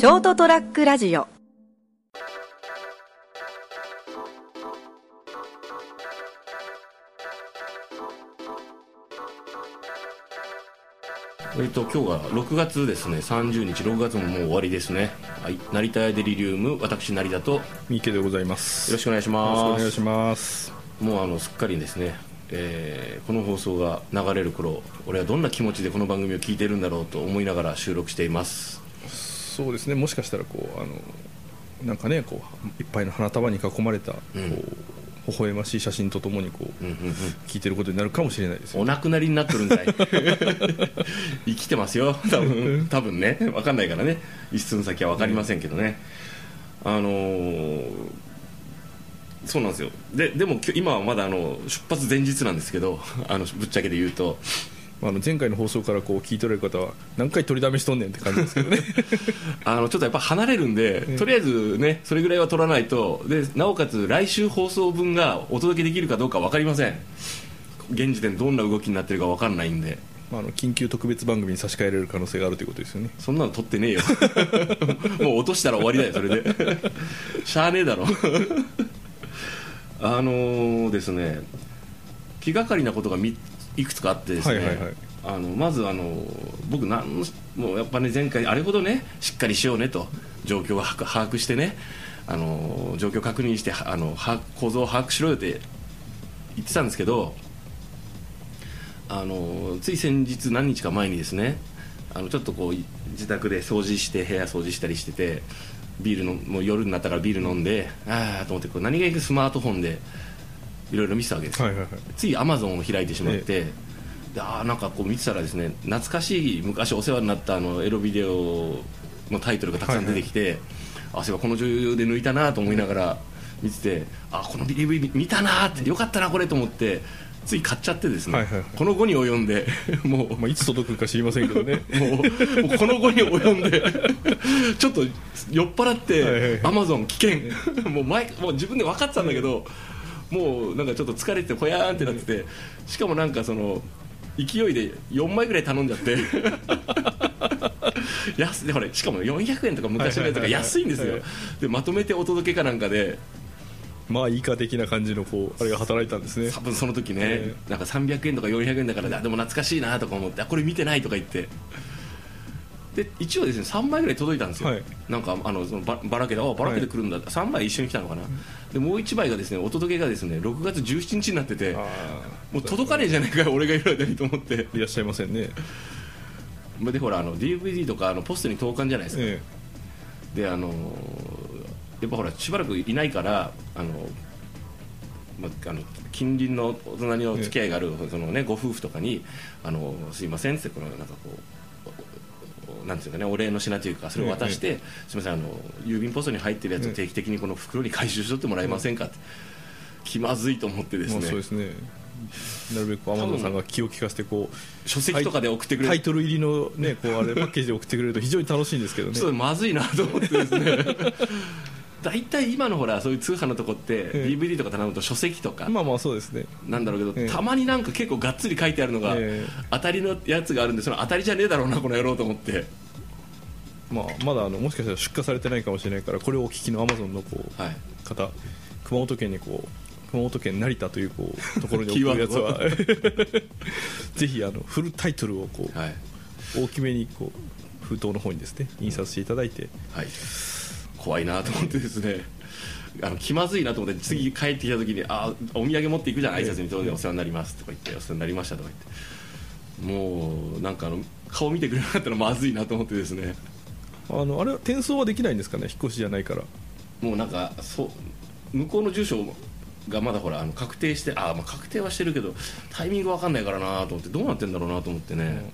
ショートトラックラジオ。えっと今日が6月ですね。30日。6月ももう終わりですね。はい。成田屋デリリウム私成田とよ三池でございます。ろしくお願いしよろしくますお願いします。もうあのすっかりですね、えーこの放送が流れる頃俺はどんな気持ちでこの番組を聞いてるんだろうと思いながら収録していますそうですね。もしかしたらこうあのなんかねこういっぱいの花束に囲まれた、うん。こう微笑ましい写真とともにこううんうんうん。聞いてることになるかもしれないですよ。お亡くなりになっとるんかい。生きてますよ。多分。多分ね。分かんないからね。一寸先は分かりませんけどね、あのーそうなんですよ。ででも今はまだあの出発前日なんですけどあのぶっちゃけで言うとあの前回の放送からこう聞いておられる方は何回取りだめしとんねんって感じですけどね。あのちょっとやっぱ離れるんで、とりあえずねそれぐらいは取らないとでなおかつ来週放送分がお届けできるかどうか分かりません。現時点どんな動きになってるか分かんないんで。まああの緊急特別番組に差し替えられる可能性があるということですよね。そんなの取ってねえよ。もう落としたら終わりだよそれで。しゃあねえだろ。あのーですね気がかりなことがみいくつかあってですね、はいはいはい。あのまずあの僕なんもうやっぱね前回あれほどねしっかりしようねと状況を把握してねあの状況確認してあの構造を把握しろよって言ってたんですけどあのつい先日何日か前にですねあのちょっとこう自宅で掃除して部屋掃除したりしててビールのもう夜になったからビール飲んでああと思ってこう何気なくスマートフォンでいろいろ見てたわけですよ。はいはいはい。ついアマゾンを開いてしまって、であーなんかこう見てたらですね懐かしい昔お世話になったあのエロビデオのタイトルがたくさん出てきて、あそういえばこの女優で抜いたなと思いながら見ててあこの DVD 見たなってよかったなこれと思ってつい買っちゃってですね、はいはいはい。この後に及んで もうまあ、いつ届くか知りませんけどね。もうこの後に及んでちょっと酔っ払っはいはいはい。てアマゾン危険。もう前もう自分で分かってたんだけどもうなんかちょっと疲れてほやーんってなっててしかもなんかその勢いで4枚ぐらい頼んじゃって。安でほれしかも400円とか昔のやつが安いんですよ。でまとめてお届けかなんかで。まあいいか的な感じのこうあれが働いたんですね。多分その時ね、えなんか300円とか400円だからあでも懐かしいなとか思ってあこれ見てないとか言ってで一応ですね3枚ぐらい届いたんですよ、はい。なんかあのそのばばらけであばらけで来るんだ、3枚一緒に来たのかな、でもう1枚がですねお届けがですね6月17日になっててあもう届かねえじゃないかよ俺がいる間にと思って。あいらっしゃいませんね。でほらあの DVD とかあのポストに投函じゃないですか、えであのやっぱほらしばらくいないからあの、まあ、あの近隣のお隣の付き合いがある、そのね、ご夫婦とかに「あのすいません」ってこのなんかこうなんていうかねお礼の品というかそれを渡して「すみませんあの郵便ポストに入ってるやつを定期的にこの袋に回収しとってもらえませんか?」って気まずいと思ってですまあね。そうですね。なるべく天野さんが気を利かせてこう書籍とかで送ってくれる。タイトル入りのねこうあれパッケージで送ってくれると非常に楽しいんですけどね。ちょっとまずいなと思ってですね。大体今のほらそういう通販のとこってええ。DVD とか頼むと書籍とかまあまあそうですね。なんだろうけど、ええ。たまになんか結構がっつり書いてあるのが、ええ。当たりのやつがあるんでその当たりじゃねえだろうなこの野郎と思ってまあまだあのもしかしたら出荷されてないかもしれないからこれをお聞きのアマゾンのこうはい。方熊本県にこう熊本県成田というこう ところに送るやつは ぜひあのフルタイトルをこうはい。大きめにこう封筒の方にですね印刷していただいて。はい。怖いなと思ってですね。あの気まずいなと思って次帰ってきた時にあお土産持っていくじゃん挨拶に当然お世話になりますとか言ってお世話になりましたとか言って。もうなんかあの顔見てくれなかったらまずいなと思ってですねあのあれは転送はできないんですかね？引っ越しじゃないから。もうなんかそう向こうの住所がまだほらあの確定してあ、まあ、確定はしてるけどタイミングわかんないからなと思ってどうなってんだろうなと思ってね、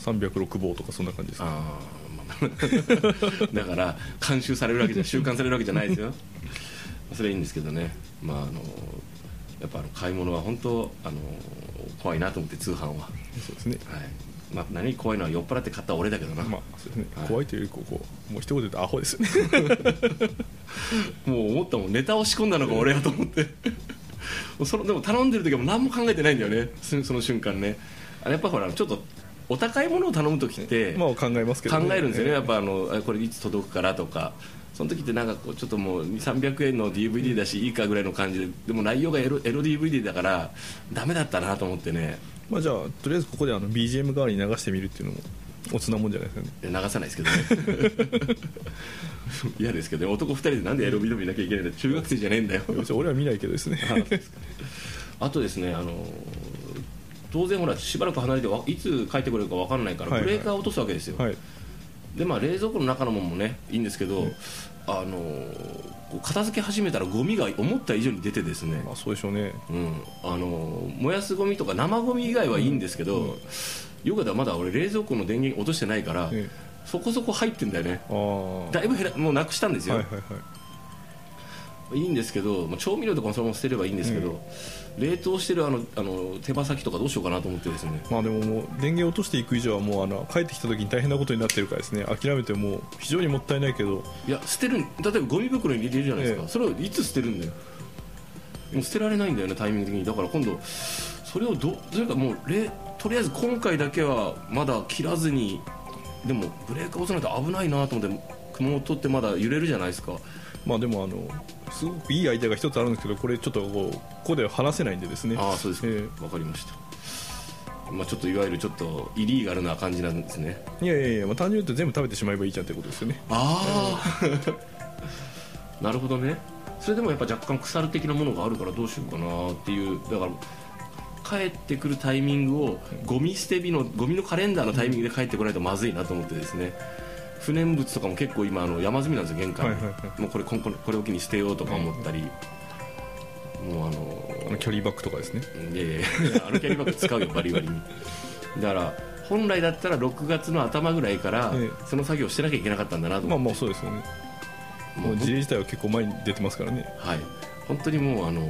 306号とかそんな感じですか？まあ だから監修されるわけじゃ習慣されるわけじゃないですよ。それはいいんですけどね。まああのやっぱあの買い物は本当あの怖いなと思って通販は、はいそうですねまあ、何怖いのは酔っ払って買った俺だけどな、まあそうですね、はい。怖いというよりこうこうもう一言で言うとアホですよね。もう思ったもん。ネタを仕込んだのが俺やと思って。そのでも頼んでる時はもう何も考えてないんだよね。そその瞬間ね。あれやっぱほらちょっとお高いものを頼む時ってまあ考えますけど、考えるんですよね、えやっぱあのあこれいつ届くからとか。その時ってなんかこうちょっともう300円の DVD だしいいかぐらいの感じででも内容がエロエロ DVD だからダメだったなと思ってねまあ、じゃあとりあえずここであの BGM 代わりに流してみるっていうのもおつなもんじゃないですかね。流さないですけどね。嫌ですけどね。男2人でなんでエロビデオ見なきゃいけないんだ中学生じゃねえんだよ。俺は見ないけどですね。あとですねあの当然ほらしばらく離れてわいつ帰ってくれるか分かんないからブレーカーを落とすわけですよ、はいでまあ冷蔵庫の中のものもねいいんですけど、あの片付け始めたらゴミが思った以上に出てですね、まあそうでしょうね。うん、あの燃やすゴミとか生ゴミ以外はいいんですけど、よくだまだ俺冷蔵庫の電源落としてないから、えそこそこ入ってんだよね。だいぶ減らもうなくしたんですよ、いはいはいいいんですけど、まあ、調味料とかもそのまま捨てればいいんですけど、冷凍してるあのあの手羽先とかどうしようかなと思ってですね。まあでももう電源落としていく以上はもうあの帰ってきた時に大変なことになってるからですね。諦めてもう非常にもったいないけど。いや捨てる例えばゴミ袋に入れるじゃないですか、ええ。それをいつ捨てるんだよ。もう捨てられないんだよねタイミング的に。だから今度それをどというかもうれとりあえず今回だけはまだ切らずにでもブレーカー押さないと危ないなと思って熊本ってまだ揺れるじゃないですかまあでもあのすごくいいアイデアが一つあるんですけどこれちょっとこうここでは話せないんでですね。ああそうですか、えわかりました。まあちょっといわゆるちょっとイリーガルな感じなんですね。いやいやいや、まあ、単純に言うと全部食べてしまえばいいじゃんってことですよね。ああなるほどね。それでもやっぱ若干腐る的なものがあるからどうしようかなっていう。だから帰ってくるタイミングをゴミ捨て日のゴミのカレンダーのタイミングで帰ってこないとまずいなと思ってですね不燃物とかも結構今あの山積みなんですよ玄関。に、はいはいはもうこれこここれを機に捨てようとか思ったり、もうああののキャリーバッグとかですね。いやいやあのキャリーバッグ使うよバリバリに。だから本来だったら6月の頭ぐらいからえその作業をしてなきゃいけなかったんだなとまあ思って、まあそうですよね。もうもう事例自体は結構前に出てますからね。はい。本当にもうあの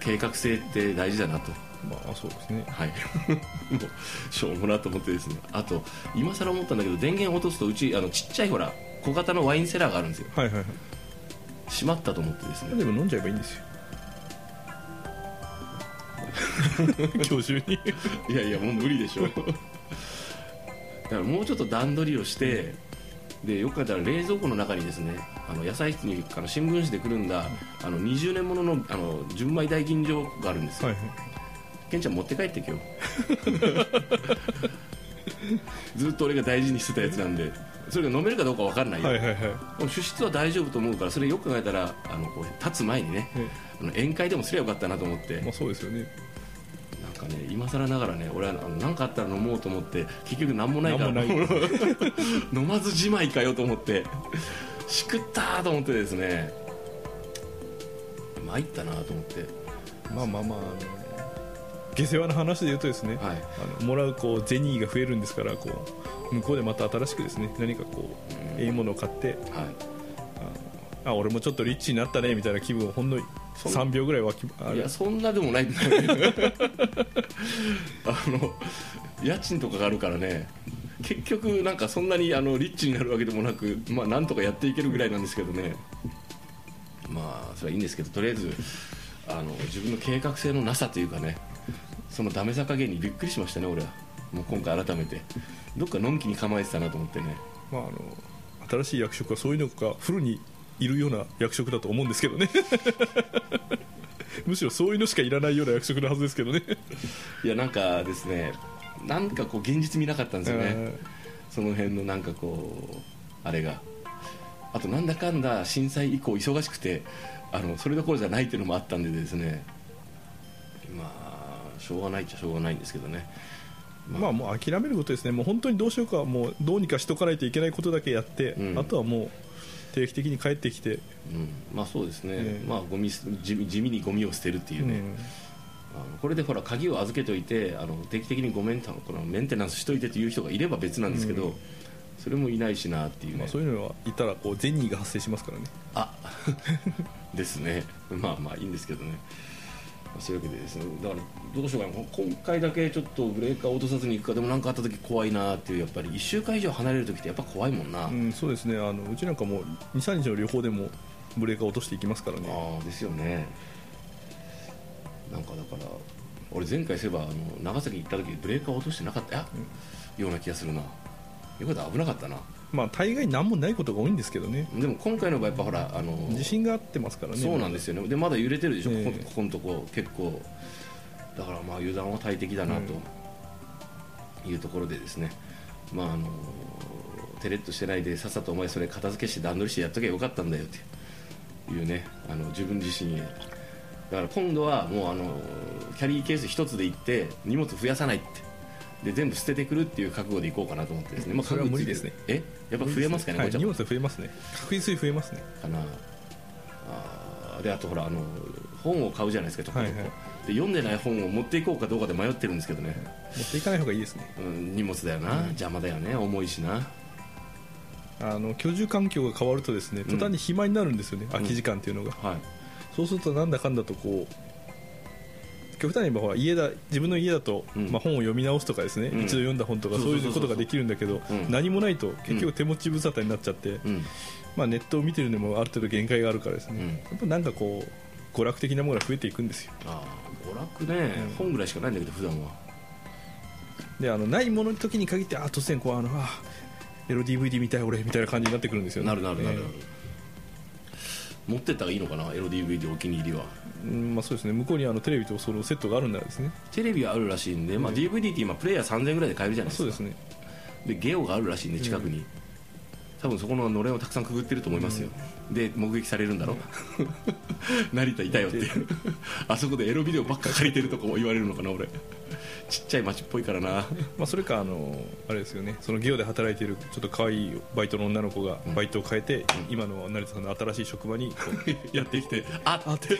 計画性って大事だなとまあそうですね。はい。もうしょうもなと思ってですね。あと今更思ったんだけど電源落とすとうちあのちっちゃいほら小型のワインセラーがあるんですよ。はいはいはい。閉まったと思ってですね。でも飲んじゃえばいいんですよ。今日中に。いやいやもう無理でしょ。だからもうちょっと段取りをしてでよく考えたら冷蔵庫の中にですねあの野菜室にあの新聞紙でくるんだあの20年もののあの純米大吟醸があるんですよ、はいはいケンちゃん持って帰って今日 ずっと俺が大事にしてたやつなんでそれが飲めるかどうか分かんないよ、はいはいはい。主質は大丈夫と思うからそれよく考えたらあのこう立つ前にねえあの宴会でもすればよかったなと思って、まあそうですよね。なんかね今更ながらね俺は何かあったら飲もうと思って結局何もないから 飲まずじまいかよと思ってしくったーと思ってですね参ったなと思って。まあまあまああの下世話な話で言うとですね、はい。あのもらうこう銭が増えるんですからこう向こうでまた新しくですね何かこういいものを買ってはい。あ俺もちょっとリッチになったねみたいな気分をほんのそん3秒ぐらい湧きあるいやそんなでもない。んだよねあの家賃とかがあるからね結局なんかそんなにあのリッチになるわけでもなくまあなんとかやっていけるぐらいなんですけどね。まあそれはいいんですけどとりあえずあの自分の計画性のなさというかねそのダメさ加減にびっくりしましたね俺は。もう今回改めて。どっかのんきに構えてたなと思ってね。まあ、あの新しい役職はそういうのがフルにいるような役職だと思うんですけどね。むしろそういうのしかいらないような役職のはずですけどね。いやなんかですねなんかこう現実見なかったんですよね、えその辺のなんかこうあれが。あとなんだかんだ震災以降忙しくてあのそれどころじゃないっていうのもあったんでですね。まあしょうがないっちゃしょうがないんですけどね。ーまあもう諦めることですね。もう本当にどうしようかもうどうにかしとかないといけないことだけやって、うん。あとはもう定期的に帰ってきて、うん、まあそうですね、ええ。まあゴミす地味地味にゴミを捨てるっていうね、うん。あのこれでほら鍵を預けといてあの定期的にごメンテこのメンテナンスしといてという人がいれば別なんですけど、うん。それもいないしなっていうね、まあ、そういうのはいたらこう銭が発生しますからね。あ ですね。まあまあいいんですけどね。まあそういうわけでですねだからどうしようかな今回だけちょっとブレーカーを落とさずに行くかでも何かあった時怖いなっていうやっぱり1週間以上離れる時ってやっぱ怖いもんな、うん、そうですね。あのうちなんかもう23日の旅行でもブレーカー落としていきますからね。ああですよね。なんかだから俺前回そういえばあの長崎行った時ブレーカー落としてなかったや、ような気がするな。よかった危なかったなまあ大概何もないことが多いんですけどね。でも今回の場合やっぱほらあの地震があってますからね。そうなんですよね。でまだ揺れてるでしょ、ええ。ここここのとこ結構。だからまあ油断は大敵だなというところでですね、まああのテレッとしてないでさっさとお前それ片付けして段取りしてやっとけばよかったんだよっていう。ね。あの自分自身にだから今度はもうあのキャリーケース一つで行って荷物増やさないってで全部捨ててくるっていう覚悟で行こうかなと思ってですね、まあ、それは無理ですね。えやっぱ増えますかね、はい、荷物増えますね。確実に増えますね。かな。あーであとほらあの本を買うじゃないですかちょこちょこ、はいはい。で読んでない本を持っていこうかどうかで迷ってるんですけどね、持っていかない方がいいですね。うん、荷物だよな、邪魔だよね重いしな。あの居住環境が変わるとですね途端に暇になるんですよね、空き時間っていうのが、はい。そうするとなんだかんだとこう極端に言えば家だ自分の家だと、うん。まあ、本を読み直すとかですね、うん。一度読んだ本とかそういうことができるんだけど、うん。何もないと結局手持ち無沙汰になっちゃって、うん。まあ、ネットを見てるのもある程度限界があるからですね、うん。やっぱなんかこう娯楽的なものが増えていくんですよ。あー娯楽ね、うん本ぐらいしかないんだけど普段は。であのないものの時に限ってあ突然こうあのあエロ DVD 見たい俺みたいな感じになってくるんですよね。なるなるなるえ持ってったらいいのかな？エロ DVD お気に入りは。ーうんまあ、そうですね。向こうにあのテレビとそのセットがあるんならですね。テレビはあるらしいんで、まあ、DVD って今プレイヤー3000円ぐらいで買えるじゃないですか。そうですね。でゲオがあるらしいんで近くに、多分そこののれんをたくさんくぐってると思いますよ、で目撃されるんだろ、成田いたよっ て。あそこでエロビデオばっか借りてるとかも言われるのかな俺ちっちゃい町っぽいからな。まあ、それかあのあれですよね。そのゲオで働いているちょっと可愛いバイトの女の子がバイトを変えて、今の成田さんの新しい職場に やってきて。あっって。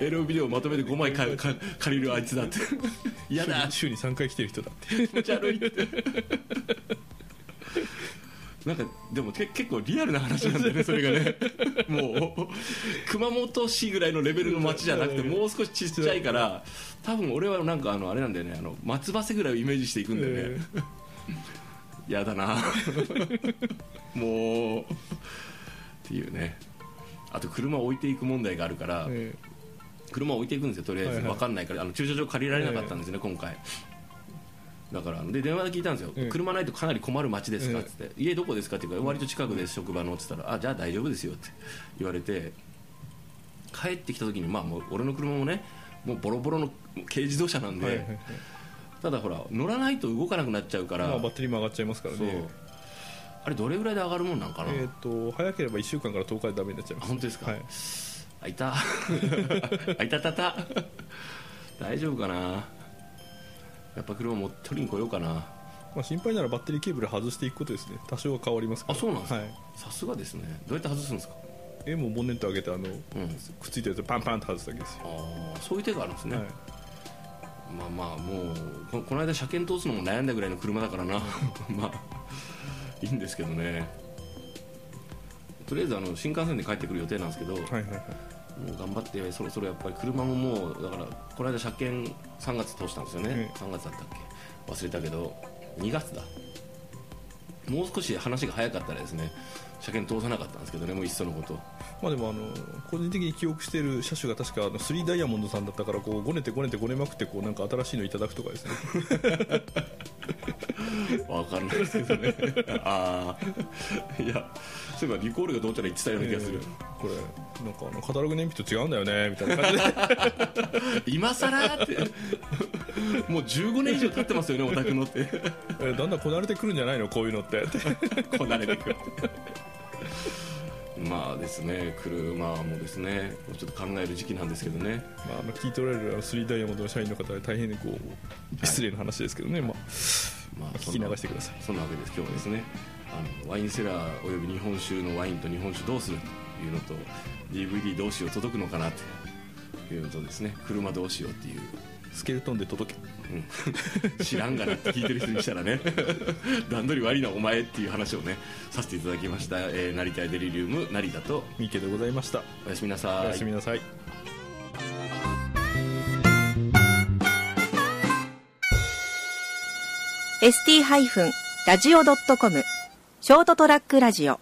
エロビデオまとめて5枚かか借りるあいつだって。嫌だ。週に3回来てる人だって。気持ち悪いってなんかでもけ結構リアルな話なんだよねそれがね。もう熊本市ぐらいのレベルの町じゃなくてもう少しちっちゃいから多分俺はなんかあのあれなんだよねあの松葉瀬ぐらいをイメージしていくんだよね、やだな。もうっていうね。あと車を置いていく問題があるから、え車を置いていくんですよとりあえず、はいはい。分かんないからあの駐車場借りられなかったんですね、今回だからで電話で聞いたんですよ、ええ車ないとかなり困る街ですかえっつって、家どこですかって言うから割と近くです職場のっつったらあじゃあ大丈夫ですよって 言われて帰ってきた時にまあもう俺の車もねもうボロボロの軽自動車なんで、はいはいはい。ただほら乗らないと動かなくなっちゃうから、まあ、バッテリーも上がっちゃいますからね。あれどれぐらいで上がるもんなんかな、えー、と早ければ1週間から10日でダメになっちゃいます。あ本当ですか？はい、あいた あいたたた。大丈夫かな？やっぱ車もう取りに来ようかな。まあ、心配ならバッテリーケーブル外していくことですね。多少は変わりますからあそうなんですか。はい。さすがですね。どうやって外すんですか？えもうボンネット上げてあの、うん。くっついたやつをパンパンと外すだけですよ、ああそういう手があるんですね、はい。まあまあもうここの間車検通すのも悩んだぐらいの車だからな。まあいいんですけどね。とりあえずあの新幹線で帰ってくる予定なんですけど、はいはいはいもう頑張ってそろそろやっぱり車ももうだからこの間車検3月通したんですよね、ええ3月だったっけ？忘れたけど2月だ。もう少し話が早かったらですね車検通さなかったんですけどねもういっそのこと。まあでもあの個人的に記憶している車種が確かあの3ダイヤモンドさんだったからこうごねてごねてごねまくってこうなんか新しいのいただくとかですね。わかんないですけどね。ああいやそういえばリコールがどうちゃら言ってたような気がする、えーこれなんかあのカタログ燃費と違うんだよねみたいな感じで。今さらってもう15年以上経ってますよねお宅のって。えーだんだんこなれてくるんじゃないのこういうのって。こなれてくる まあですね車もですねちょっと考える時期なんですけどね。まあ、あの聞いておられるあの3ダイヤモンドの社員の方は大変にこう失礼な話ですけどね、まあ、まあ聞き流してください。そんなわけです。今日はですねあのワインセラーおよび日本酒のワインと日本酒どうするというのと DVD どうしよう届くのかなというのとですね。車どうしようっていうスケルトンで届け。うん。知らんがなって聞いてる人にしたらね。段取り悪いなお前っていう話をねさせていただきました、えー、成田デリリウム成田と。三池でございました。おやすみなおさい。やすみなさい。ー ST-radio.com ショートトラックラジオ